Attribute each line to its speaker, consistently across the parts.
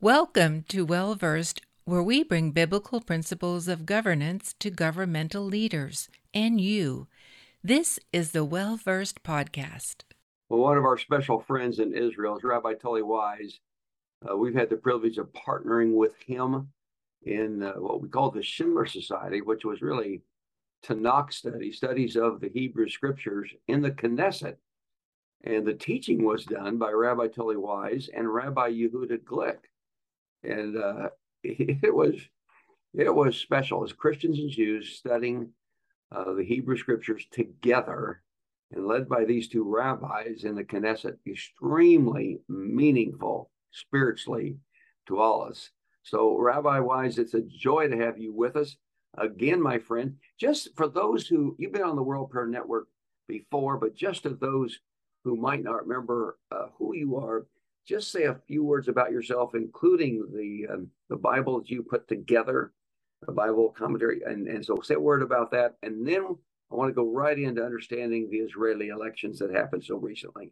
Speaker 1: Welcome to Well Versed, where we bring biblical principles of governance to governmental leaders and you. This is the Well Versed Podcast.
Speaker 2: Well, one of our special friends in Israel is Rabbi Tuly Weiss. Uh, we've had the privilege of partnering with him in uh, what we call the Schindler Society, which was really Tanakh study, studies of the Hebrew scriptures in the Knesset. And the teaching was done by Rabbi Tuly Weiss and Rabbi Yehuda Glick and uh, it was it was special as Christians and Jews studying uh, the Hebrew scriptures together and led by these two rabbis in the Knesset, extremely meaningful spiritually to all us. So, Rabbi Weiss, it's a joy to have you with us again, my friend. Just for those who you've been on the World Prayer Network before, but just to those who might not remember uh, who you are, just say a few words about yourself, including the um, the Bible that you put together, the Bible commentary, and and so say a word about that, and then I want to go right into understanding the Israeli elections that happened so recently.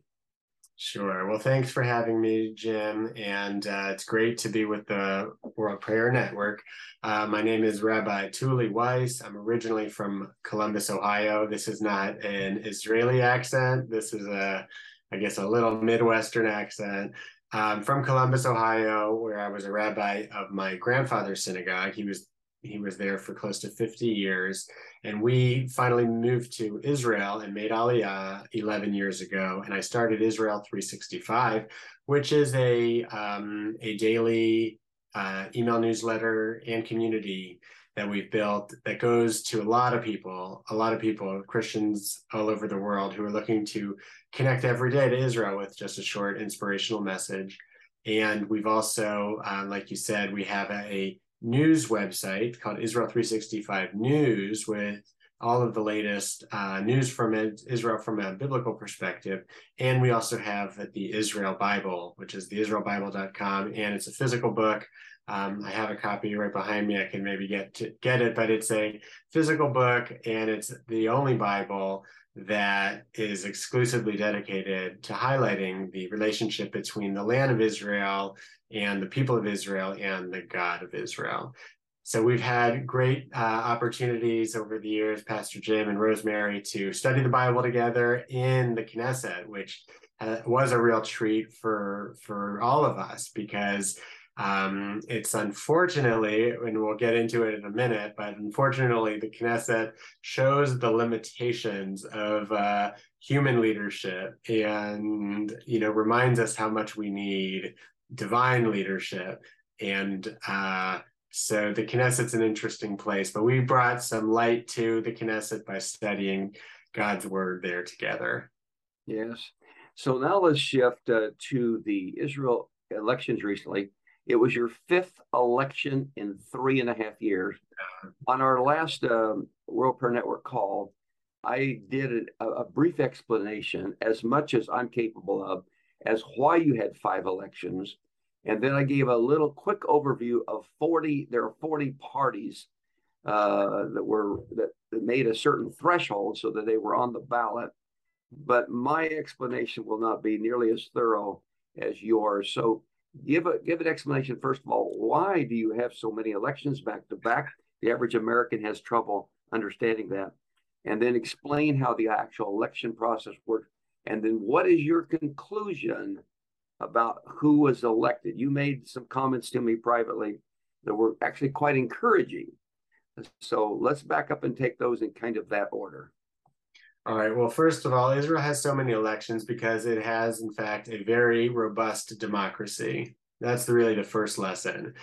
Speaker 3: Sure. Well, thanks for having me, Jim. And uh, it's great to be with the World Prayer Network. Uh, my name is Rabbi Tuly Weiss. I'm originally from Columbus, Ohio. This is not an Israeli accent. This is a I guess, a little Midwestern accent. Um, from Columbus, Ohio, where I was a rabbi of my grandfather's synagogue. He was he was there for close to 50 years. And we finally moved to Israel and made Aliyah 11 years ago. And I started Israel 365, which is a, um, a daily uh, email newsletter and community that we've built that goes to a lot of people, a lot of people, Christians all over the world who are looking to connect every day to Israel with just a short inspirational message. And we've also, uh, like you said, we have a, a news website called Israel 365 News with all of the latest uh, news from Israel from a biblical perspective. And we also have the Israel Bible, which is the israelbible.com, and it's a physical book um, I have a copy right behind me. I can maybe get to get it, but it's a physical book, and it's the only Bible that is exclusively dedicated to highlighting the relationship between the land of Israel and the people of Israel and the God of Israel. So we've had great uh, opportunities over the years, Pastor Jim and Rosemary, to study the Bible together in the Knesset, which uh, was a real treat for for all of us because um, it's unfortunately, and we'll get into it in a minute, but unfortunately, the Knesset shows the limitations of uh, human leadership, and you know reminds us how much we need divine leadership. And uh, so the Knesset's an interesting place, but we brought some light to the Knesset by studying God's word there together.
Speaker 2: Yes. So now let's shift uh, to the Israel elections recently. It was your fifth election in three and a half years. On our last um, World Prayer Network call, I did a, a, brief explanation, as much as I'm capable of, as why you had five elections. And then I gave a little quick overview of 40, there are 40 parties uh, that were that, that made a certain threshold so that they were on the ballot. But my explanation will not be nearly as thorough as yours. So give a give an explanation first of all. Why do you have so many elections back to back? The average American has trouble understanding that, and then explain how the actual election process works. And then, what is your conclusion about who was elected? You made some comments to me privately that were actually quite encouraging. So let's back up and take those in kind of that order.
Speaker 3: All right. Well, first of all, Israel has so many elections because it has, in fact, a very robust democracy. That's really the first lesson.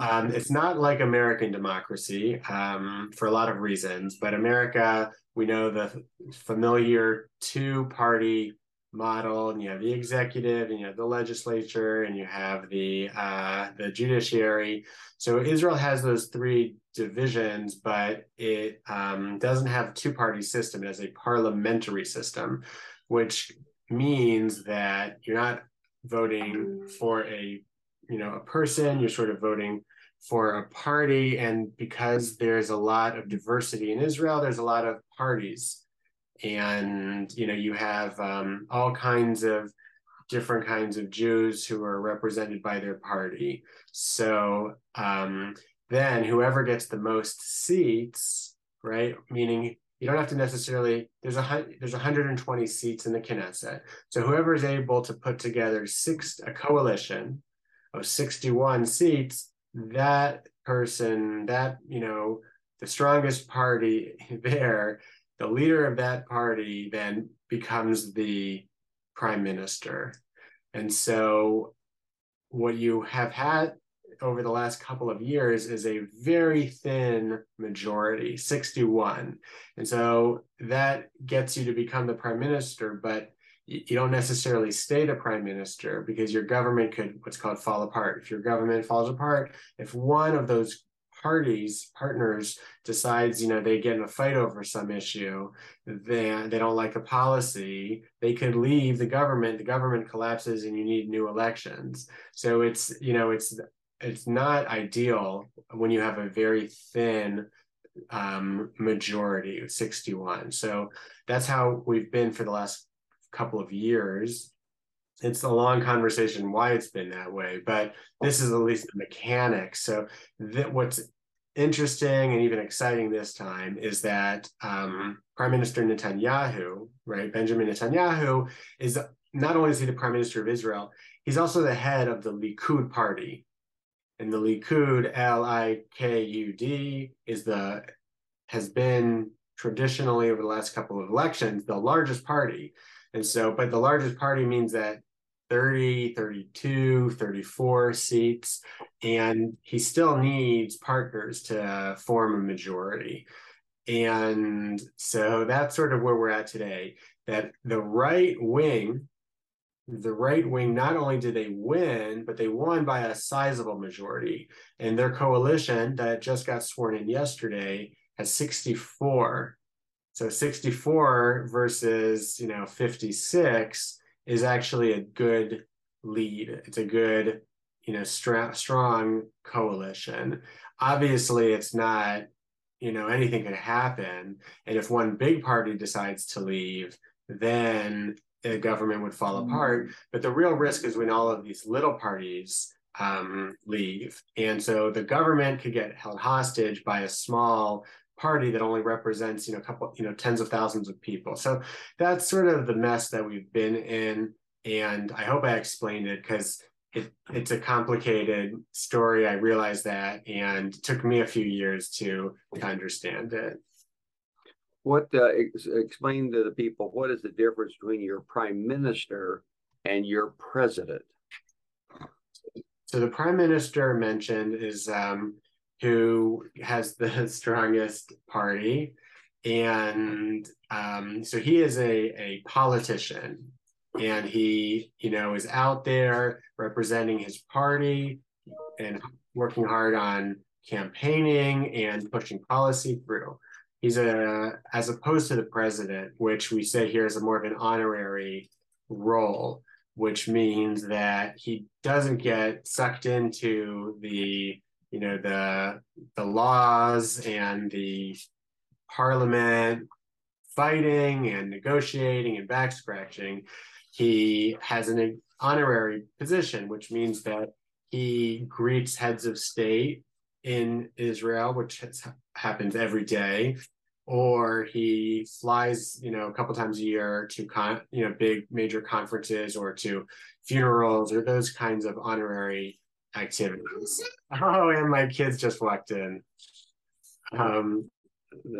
Speaker 3: Um, it's not like American democracy um, for a lot of reasons, but America, we know the familiar two party model and you have the executive and you have the legislature and you have the uh, the judiciary. So israel has those three divisions but it um, doesn't have two-party system. It has a parliamentary system which means that you're not voting for a you know a person. You're sort of voting for a party. And because there's a lot of diversity in israel there's a lot of parties and you know you have um, all kinds of different kinds of Jews who are represented by their party. So um, then whoever gets the most seats, right? Meaning you don't have to necessarily there's a there's 120 seats in the Knesset. So whoever is able to put together six a coalition of 61 seats, that person, that you know, the strongest party there, the leader of that party then becomes the prime minister. And so what you have had over the last couple of years is a very thin majority, 61. And so that gets you to become the prime minister, but you don't necessarily stay the prime minister because your government could what's called fall apart. If your government falls apart, if one of those parties partners decides you know they get in a fight over some issue then they don't like a policy they could leave the government the government collapses and you need new elections. So it's you know it's it's not ideal when you have a very thin um, majority 61 so that's how we've been for the last couple of years it's a long conversation why it's been that way, but this is at least the mechanics. So that what's interesting and even exciting this time is that um, Prime Minister Netanyahu, right, Benjamin Netanyahu, is not only is he the Prime Minister of Israel, he's also the head of the Likud party, and the Likud, L I K U D, is the has been traditionally over the last couple of elections the largest party. And so, but the largest party means that 30, 32, 34 seats, and he still needs partners to form a majority. And so that's sort of where we're at today. That the right wing, the right wing, not only did they win, but they won by a sizable majority. And their coalition that just got sworn in yesterday has 64. So 64 versus, you know, 56 is actually a good lead. It's a good, you know, stra- strong coalition. Obviously, it's not, you know, anything could happen. And if one big party decides to leave, then the government would fall mm-hmm. apart. But the real risk is when all of these little parties um, leave. And so the government could get held hostage by a small party that only represents you know a couple you know tens of thousands of people. So that's sort of the mess that we've been in and i hope i explained it because it, it's a complicated story i realize that and it took me a few years to, to understand it.
Speaker 2: What uh, ex- explain to the people what is the difference between your prime minister and your president?
Speaker 3: So the prime minister mentioned is um, who has the strongest party. And um, so he is a, a politician and he, you know, is out there representing his party and working hard on campaigning and pushing policy through. He's a, as opposed to the president, which we say here is a more of an honorary role, which means that he doesn't get sucked into the you know the the laws and the parliament fighting and negotiating and back scratching he has an honorary position which means that he greets heads of state in israel which has, happens every day or he flies you know a couple times a year to con you know big major conferences or to funerals or those kinds of honorary activities. Oh, and my kids just walked in. Um,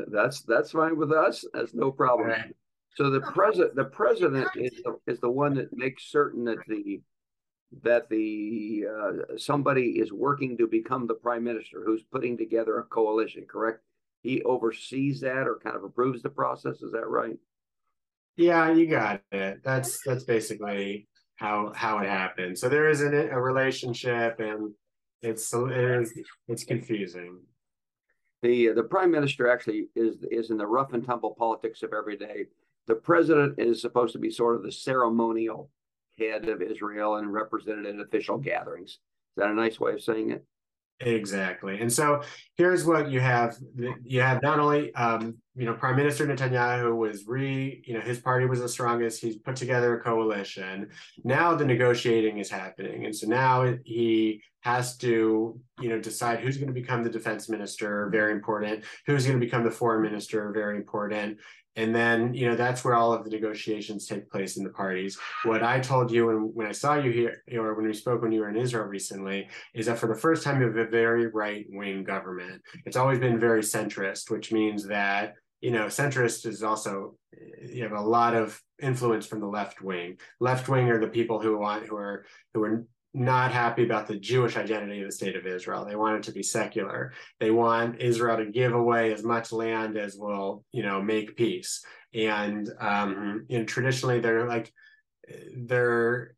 Speaker 2: that's that's fine with us. That's no problem. Right. So the president, the president is the, is the one that makes certain that the that the uh, somebody is working to become the prime minister, who's putting together a coalition. Correct? He oversees that or kind of approves the process. Is that right?
Speaker 3: Yeah, you got it. That's that's basically how how it happened. So there isn't a relationship, and it's it is it's confusing.
Speaker 2: The the prime minister actually is is in the rough and tumble politics of every day. The president is supposed to be sort of the ceremonial head of Israel and represented in official gatherings. Is that a nice way of saying it?
Speaker 3: Exactly. And so here's what you have. You have not only, um, you know, Prime Minister Netanyahu was re, you know, his party was the strongest. He's put together a coalition. Now the negotiating is happening. And so now he has to, you know, decide who's going to become the defense minister, very important. Who's going to become the foreign minister, very important and then you know that's where all of the negotiations take place in the parties. What i told you when, when i saw you here or when we spoke when you were in israel recently is that for the first time you have a very right wing government. It's always been very centrist which means that you know centrist is also you have a lot of influence from the left wing. Left wing are the people who want who are who are not happy about the Jewish identity of the state of Israel. They want it to be secular. They want Israel to give away as much land as will, you know, make peace. And um, know, traditionally they're like they're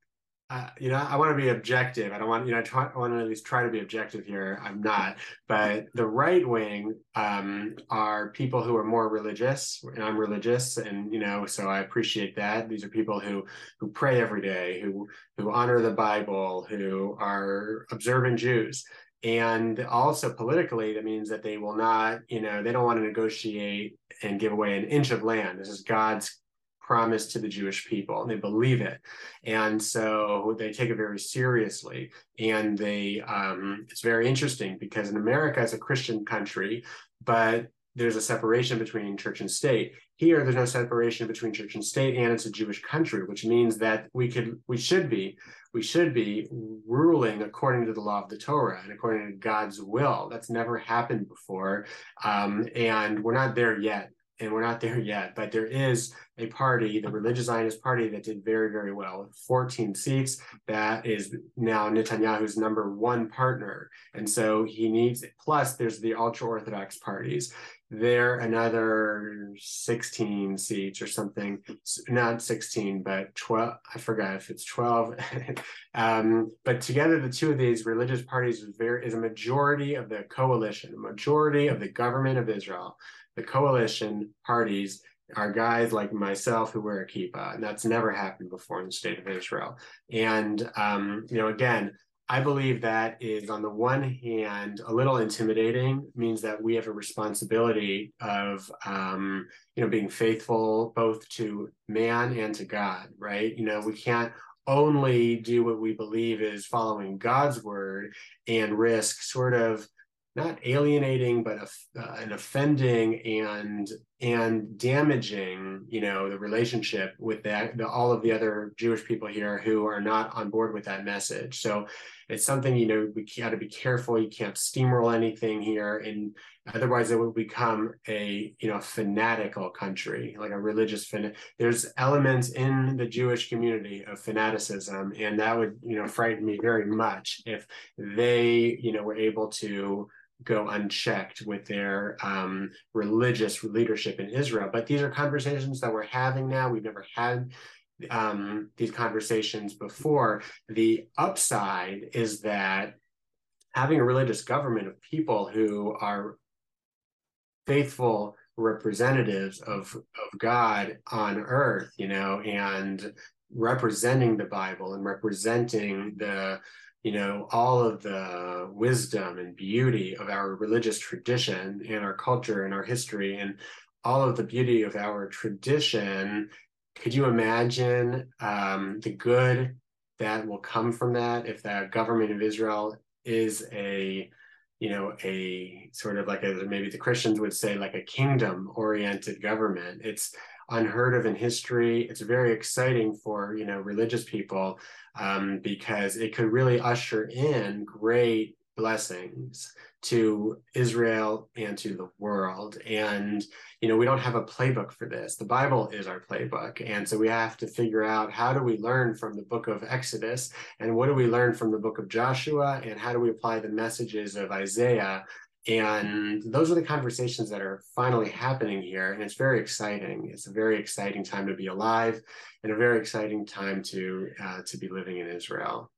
Speaker 3: you know, I want to be objective. I don't want, you know, I, try, I want to at least try to be objective here. I'm not, but the right wing um, are people who are more religious, and I'm religious, and you know, so I appreciate that. These are people who who pray every day, who who honor the Bible, who are observant Jews, and also politically, that means that they will not, you know, they don't want to negotiate and give away an inch of land. This is God's promised to the Jewish people and they believe it. And so they take it very seriously. And they, um, it's very interesting because in America, it's a Christian country, but there's a separation between church and state. Here, there's no separation between church and state, and it's a Jewish country, which means that we could, we should be, we should be ruling according to the law of the Torah and according to God's will. That's never happened before, um, and we're not there yet and we're not there yet, but there is a party, the Religious Zionist Party, that did very, very well. 14 seats. That is now Netanyahu's number one partner. And so he needs, it. plus there's the ultra Orthodox parties. They're another 16 seats or something, not 16, but 12. I forgot if it's 12. um, but together, the two of these religious parties is, very, is a majority of the coalition, a majority of the government of Israel the coalition parties are guys like myself who wear a kippah, and that's never happened before in the state of Israel. And um, you know, again, I believe that is on the one hand a little intimidating, means that we have a responsibility of um, you know being faithful both to man and to God, right? You know, we can't only do what we believe is following God's word and risk sort of not alienating but uh, and offending and and damaging you know the relationship with that the, all of the other jewish people here who are not on board with that message. So it's something you know we got to be careful. You can't steamroll anything here. And otherwise it would become a you know fanatical country like a religious fan there's elements in the jewish community of fanaticism and that would you know frighten me very much if they you know were able to go unchecked with their um, religious leadership in Israel. But these are conversations that we're having now. We've never had um, these conversations before. The upside is that having a religious government of people who are faithful representatives of, of God on earth, you know, and representing the Bible and representing the you know, all of the wisdom and beauty of our religious tradition and our culture and our history and all of the beauty of our tradition. Could you imagine um, the good that will come from that if the government of Israel is a, you know, a sort of like a maybe the Christians would say like a kingdom oriented government? It's unheard of in history. It's very exciting for you know religious people um, because it could really usher in great blessings to Israel and to the world. And, you know, we don't have a playbook for this. The Bible is our playbook. And so we have to figure out how do we learn from the book of Exodus and what do we learn from the book of Joshua and how do we apply the messages of Isaiah and those are the conversations that are finally happening here. And it's very exciting. It's a very exciting time to be alive and a very exciting time to uh, to be living in Israel.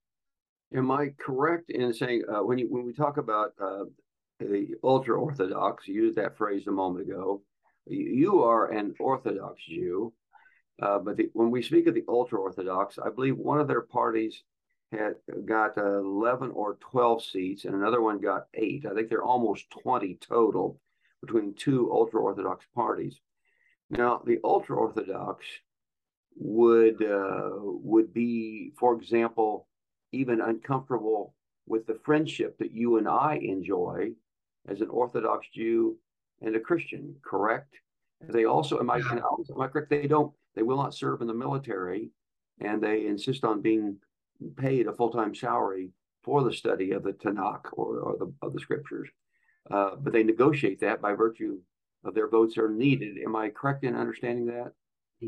Speaker 2: Am I correct in saying uh, when you when we talk about uh, the ultra orthodox, you used that phrase a moment ago. You are an Orthodox Jew, uh, but the, when we speak of the ultra Orthodox, I believe one of their parties had got uh, 11 or 12 seats, and another one got eight. I think they're almost 20 total between two ultra Orthodox parties. Now, the ultra Orthodox would uh, would be, for example, even uncomfortable with the friendship that you and I enjoy as an Orthodox Jew and a Christian. Correct? They also, am I, am I correct? They don't. They will not serve in the military, and they insist on being paid a full time salary for the study of the Tanakh or, or the of the scriptures. Uh, but they negotiate that by virtue of their votes are needed. Am I correct in understanding that?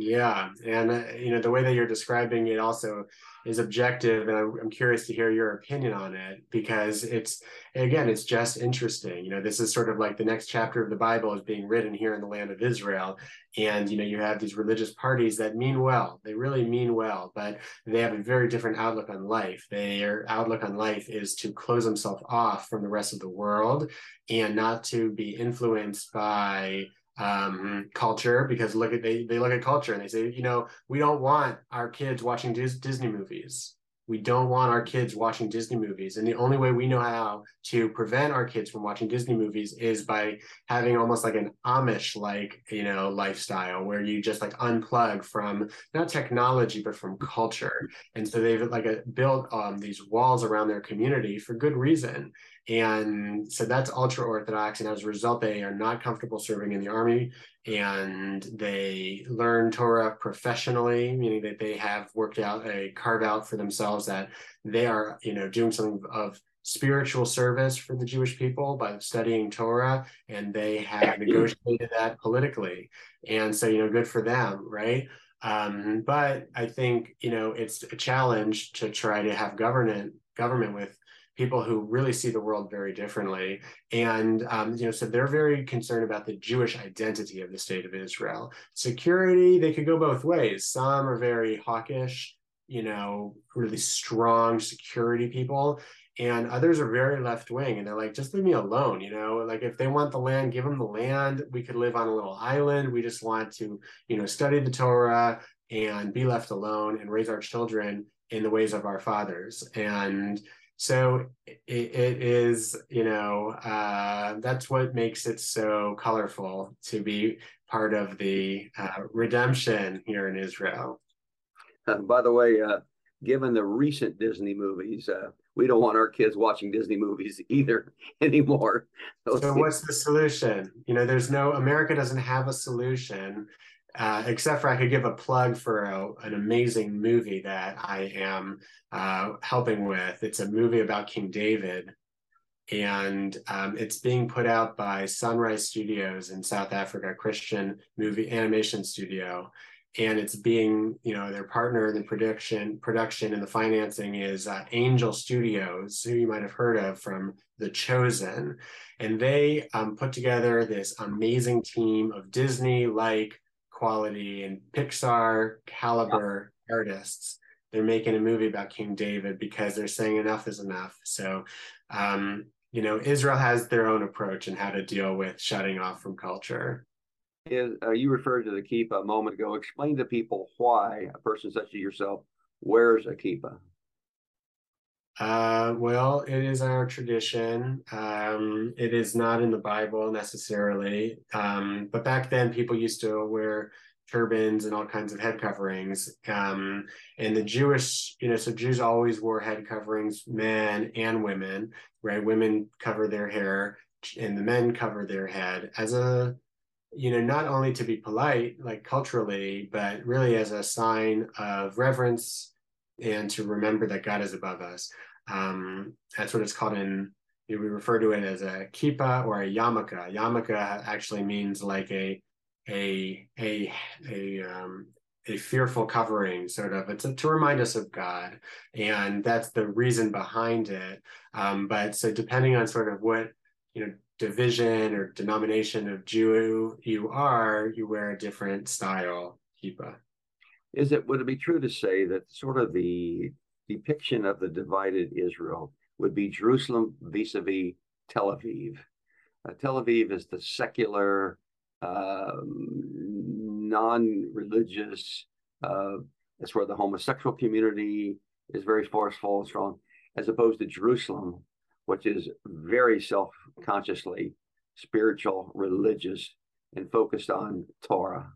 Speaker 3: Yeah, and uh, you know the way that you're describing it also is objective, and I'm, I'm, curious to hear your opinion on it because it's again it's just interesting. You know, this is sort of like the next chapter of the Bible is being written here in the land of Israel, and you know you have these religious parties that mean well, they really mean well, but they have a very different outlook on life. Their outlook on life is to close themselves off from the rest of the world and not to be influenced by um, culture because look at they they look at culture and they say you know we don't want our kids watching Dis- Disney movies. We don't want our kids watching Disney movies, and the only way we know how to prevent our kids from watching Disney movies is by having almost like an Amish like you know lifestyle where you just like unplug from not technology but from culture. And so they've like a, built um, these walls around their community for good reason. And so that's ultra Orthodox. And as a result, they are not comfortable serving in the army and they learn Torah professionally, meaning that they have worked out a carve out for themselves that they are, you know, doing something of spiritual service for the Jewish people by studying Torah, and they have negotiated that politically. And so, you know, good for them, right? Um, but I think, you know, it's a challenge to try to have government government with people who really see the world very differently. And, um, you know, so they're very concerned about the Jewish identity of the state of Israel. Security, they could go both ways. Some are very hawkish, you know, really strong security people. And others are very left wing and they're like, just leave me alone. You know, like if they want the land, give them the land. We could live on a little island. We just want to, you know, study the Torah and be left alone and raise our children in the ways of our fathers. And so it, it is you know uh, that's what makes it so colorful to be part of the uh, redemption here in israel.
Speaker 2: Uh, by the way uh, given the recent disney movies uh, we don't want our kids watching disney movies either anymore.
Speaker 3: So what's the solution? You know there's no america doesn't have a solution uh, except for I could give a plug for a, an amazing movie that I am uh, helping with. It's a movie about King David, and um, it's being put out by Sunrise Studios in South Africa, Christian movie animation studio. And it's being, you know, their partner in the production, production and the financing is uh, Angel Studios, who you might have heard of from The Chosen, and they um, put together this amazing team of Disney-like quality and Pixar caliber yeah. artists. They're making a movie about King David because they're saying enough is enough. So, um, you know, Israel has their own approach and how to deal with shutting off from culture.
Speaker 2: Is, uh, you referred to the kippah a moment ago. Explain to people why a person such as yourself wears a kippah.
Speaker 3: Uh, well, it is our tradition. Um, it is not in the Bible necessarily, um, but back then people used to wear turbans and all kinds of head coverings. Um, and the Jewish, you know, so Jews always wore head coverings, men and women, right? Women cover their hair and the men cover their head as a, you know, not only to be polite, like culturally, but really as a sign of reverence and to remember that God is above us. Um, that's what it's called in, we refer to it as a kippah or a yarmulke. Yarmulke actually means like a, a, a, a, um, a fearful covering sort of. It's a, to remind us of god and that's the reason behind it. Um, but so depending on sort of what you know division or denomination of jew you are you wear a different style kippah
Speaker 2: is it would it be true to say that sort of the depiction of the divided Israel would be Jerusalem vis-a-vis Tel Aviv. Uh, Tel Aviv is the secular, um, non-religious. Uh, that's where the homosexual community is very forceful and strong, as opposed to Jerusalem, which is very self consciously spiritual, religious, and focused on Torah.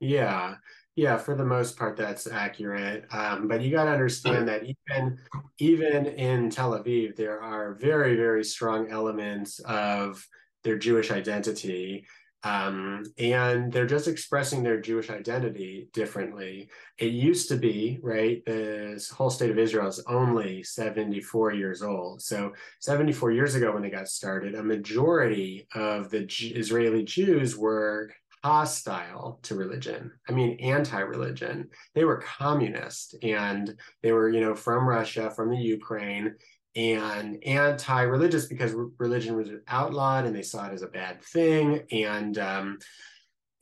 Speaker 3: Yeah, yeah, for the most part, that's accurate. Um, but you got to understand that even even in Tel Aviv, there are very very strong elements of their Jewish identity. Um, and they're just expressing their Jewish identity differently. It used to be, right, this whole state of Israel is only 74 years old. So 74 years ago when they got started, a majority of the Israeli Jews were hostile to religion. I mean, anti-religion. They were communist and they were, you know, from Russia, from the Ukraine, and anti-religious because religion was outlawed and they saw it as a bad thing and um,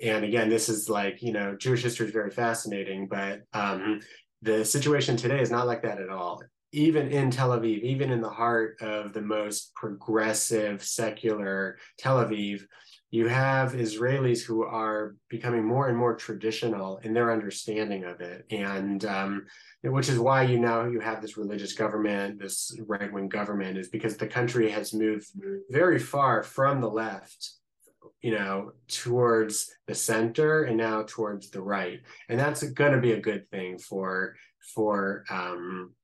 Speaker 3: and again this is like you know jewish history is very fascinating but um, the situation today is not like that at all even in tel aviv even in the heart of the most progressive secular tel aviv you have Israelis who are becoming more and more traditional in their understanding of it, and um, which is why you now you have this religious government, this right wing government, is because the country has moved very far from the left, you know, towards the center and now towards the right, and that's going to be a good thing for for um,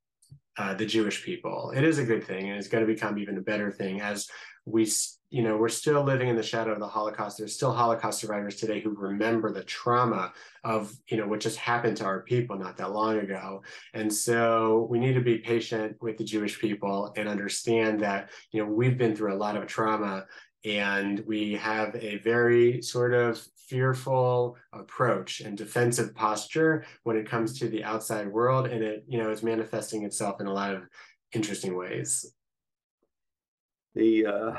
Speaker 3: uh, the Jewish people. It is a good thing, and it's going to become even a better thing as we you know we're still living in the shadow of the holocaust. There's still holocaust survivors today who remember the trauma of you know what just happened to our people not that long ago. And so we need to be patient with the jewish people and understand that you know we've been through a lot of trauma and we have a very sort of fearful approach and defensive posture when it comes to the outside world. And it you know is manifesting itself in a lot of interesting ways.
Speaker 2: The uh,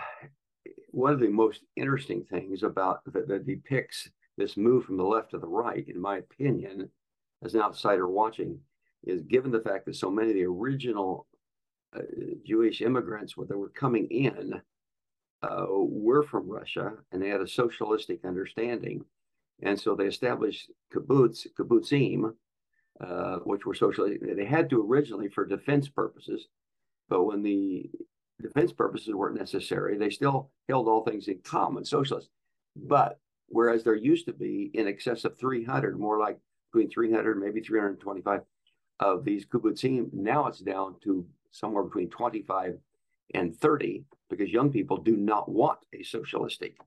Speaker 2: one of the most interesting things about that, that depicts this move from the left to the right, in my opinion, as an outsider watching, is given the fact that so many of the original uh, Jewish immigrants that were coming in uh, were from Russia and they had a socialistic understanding. And so they established kibbutz, kibbutzim, uh, which were socialist. They had to originally for defense purposes, but when the defense purposes weren't necessary. They still held all things in common, socialists. But whereas there used to be in excess of 300, more like between 300 maybe 325 of these kibbutzim, now it's down to somewhere between 25 and 30 because young people do not want a socialistic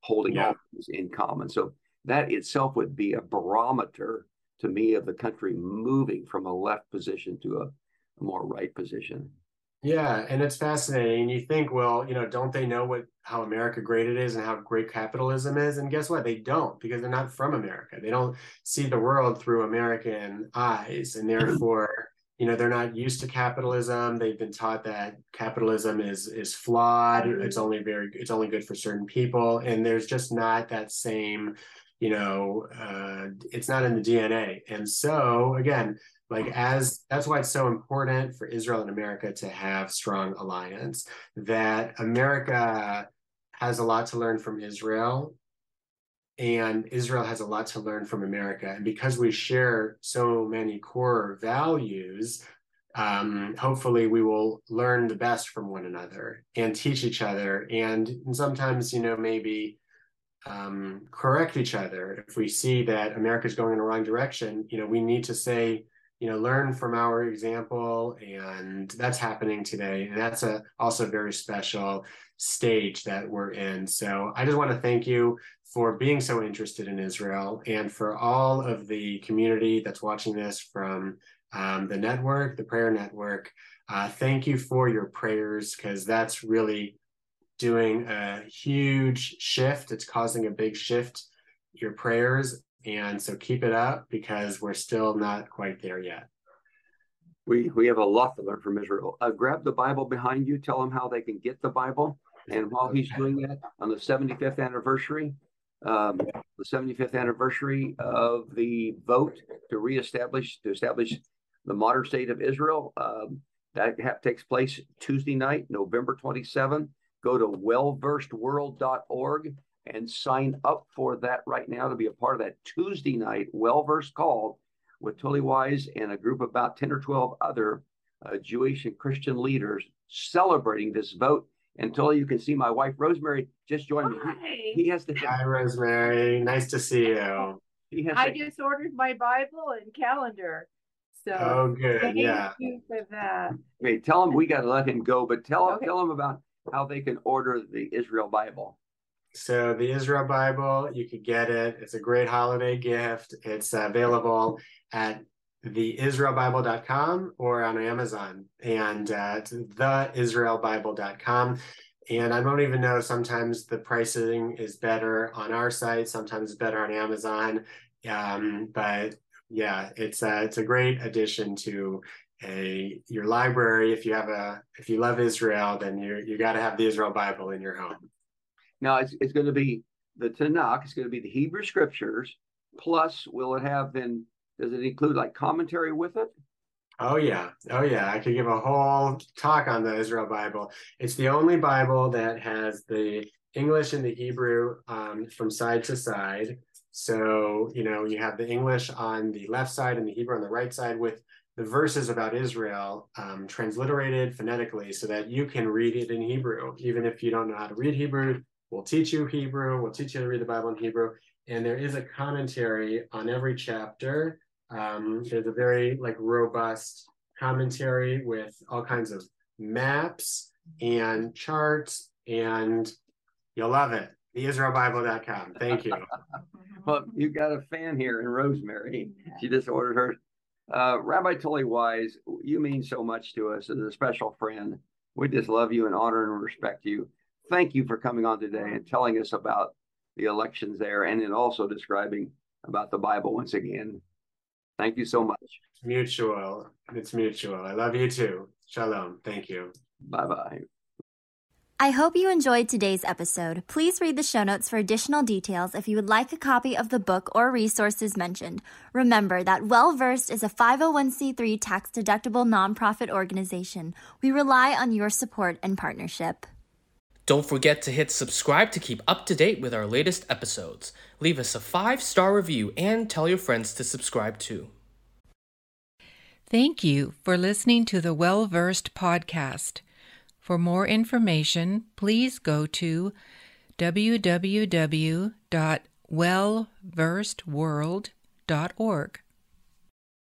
Speaker 2: holding yeah. all things in common. So that itself would be a barometer to me of the country moving from a left position to a, a more right position.
Speaker 3: Yeah, and it's fascinating. You think, well, you know, don't they know what how America great it is and how great capitalism is? And guess what? They don't because they're not from America. They don't see the world through American eyes, and therefore, you know, they're not used to capitalism. They've been taught that capitalism is is flawed. It's only very it's only good for certain people, and there's just not that same, you know, uh, it's not in the DNA. And so again like as that's why it's so important for israel and america to have strong alliance that america has a lot to learn from israel and israel has a lot to learn from america. And because we share so many core values um, hopefully we will learn the best from one another and teach each other and, sometimes you know maybe um, correct each other. If we see that america is going in the wrong direction you know we need to say you know learn from our example and that's happening today and that's a also very special stage that we're in. So i just want to thank you for being so interested in israel and for all of the community that's watching this from um, the network the prayer network. Uh, thank you for your prayers because that's really doing a huge shift. It's causing a big shift. Your prayers and so keep it up because we're still not quite there yet.
Speaker 2: We, we have a lot to learn from Israel. Uh, grab the Bible behind you, tell them how they can get the Bible. And while he's doing that, on the 75th anniversary, um, the 75th anniversary of the vote to reestablish, to establish the modern state of Israel, um, that ha- takes place Tuesday night, November 27th. Go to wellversedworld.org and sign up for that right now to be a part of that Tuesday night well versed call with Tuly Weiss and a group of about 10 or 12 other uh, Jewish and Christian leaders celebrating this vote. And Tuly, you can see my wife Rosemary just joined
Speaker 4: Hi.
Speaker 2: me. He, he has to.
Speaker 3: Hi, Rosemary. Nice to see you.
Speaker 4: I
Speaker 2: to,
Speaker 4: just ordered my Bible and calendar. So
Speaker 3: Oh, good.
Speaker 4: thank
Speaker 3: Yeah.
Speaker 4: you for that.
Speaker 2: okay, tell him we got to let him go, but tell
Speaker 4: Okay.
Speaker 2: tell him about how they can order the Israel Bible.
Speaker 3: So the Israel Bible, you could get it. It's a great holiday gift. It's available at theisraelbible.com or on Amazon. And uh, theisraelbible.com. And I don't even know, sometimes the pricing is better on our site, sometimes better on Amazon. Um, but yeah, it's a, it's a great addition to a your library. If you have a if you love Israel, then you you got to have the Israel Bible in your home.
Speaker 2: Now it's it's going to be the Tanakh. It's going to be the Hebrew Scriptures. Plus, will it have then? Does it include like commentary with it?
Speaker 3: Oh yeah, oh yeah. I could give a whole talk on the Israel Bible. It's the only Bible that has the English and the Hebrew um, from side to side. So you know you have the English on the left side and the Hebrew on the right side with the verses about Israel um, transliterated phonetically so that you can read it in Hebrew, even if you don't know how to read Hebrew. We'll teach you Hebrew. We'll teach you to read the Bible in Hebrew. And there is a commentary on every chapter. Um, there's a very like robust commentary with all kinds of maps and charts, and you'll love it. TheIsraelBible.com. Thank you.
Speaker 2: Well, you've got a fan here in Rosemary. She just ordered her. Uh, Rabbi Tuly Weiss, you mean so much to us as a special friend. We just love you and honor and respect you. Thank you for coming on today and telling us about the elections there and then also describing about the Bible once again. Thank you so much.
Speaker 3: Mutual. It's mutual. I love you too. Shalom. Thank you.
Speaker 2: Bye bye.
Speaker 5: I hope you enjoyed today's episode. Please read the show notes for additional details if you would like a copy of the book or resources mentioned. Remember that Well Versed is a 501c3 tax deductible nonprofit organization. We rely on your support and partnership.
Speaker 6: Don't forget to hit subscribe to keep up to date with our latest episodes. Leave us a five star review and tell your friends to subscribe too.
Speaker 1: Thank you for listening to the Well Versed podcast. For more information, please go to www.wellversedworld.org.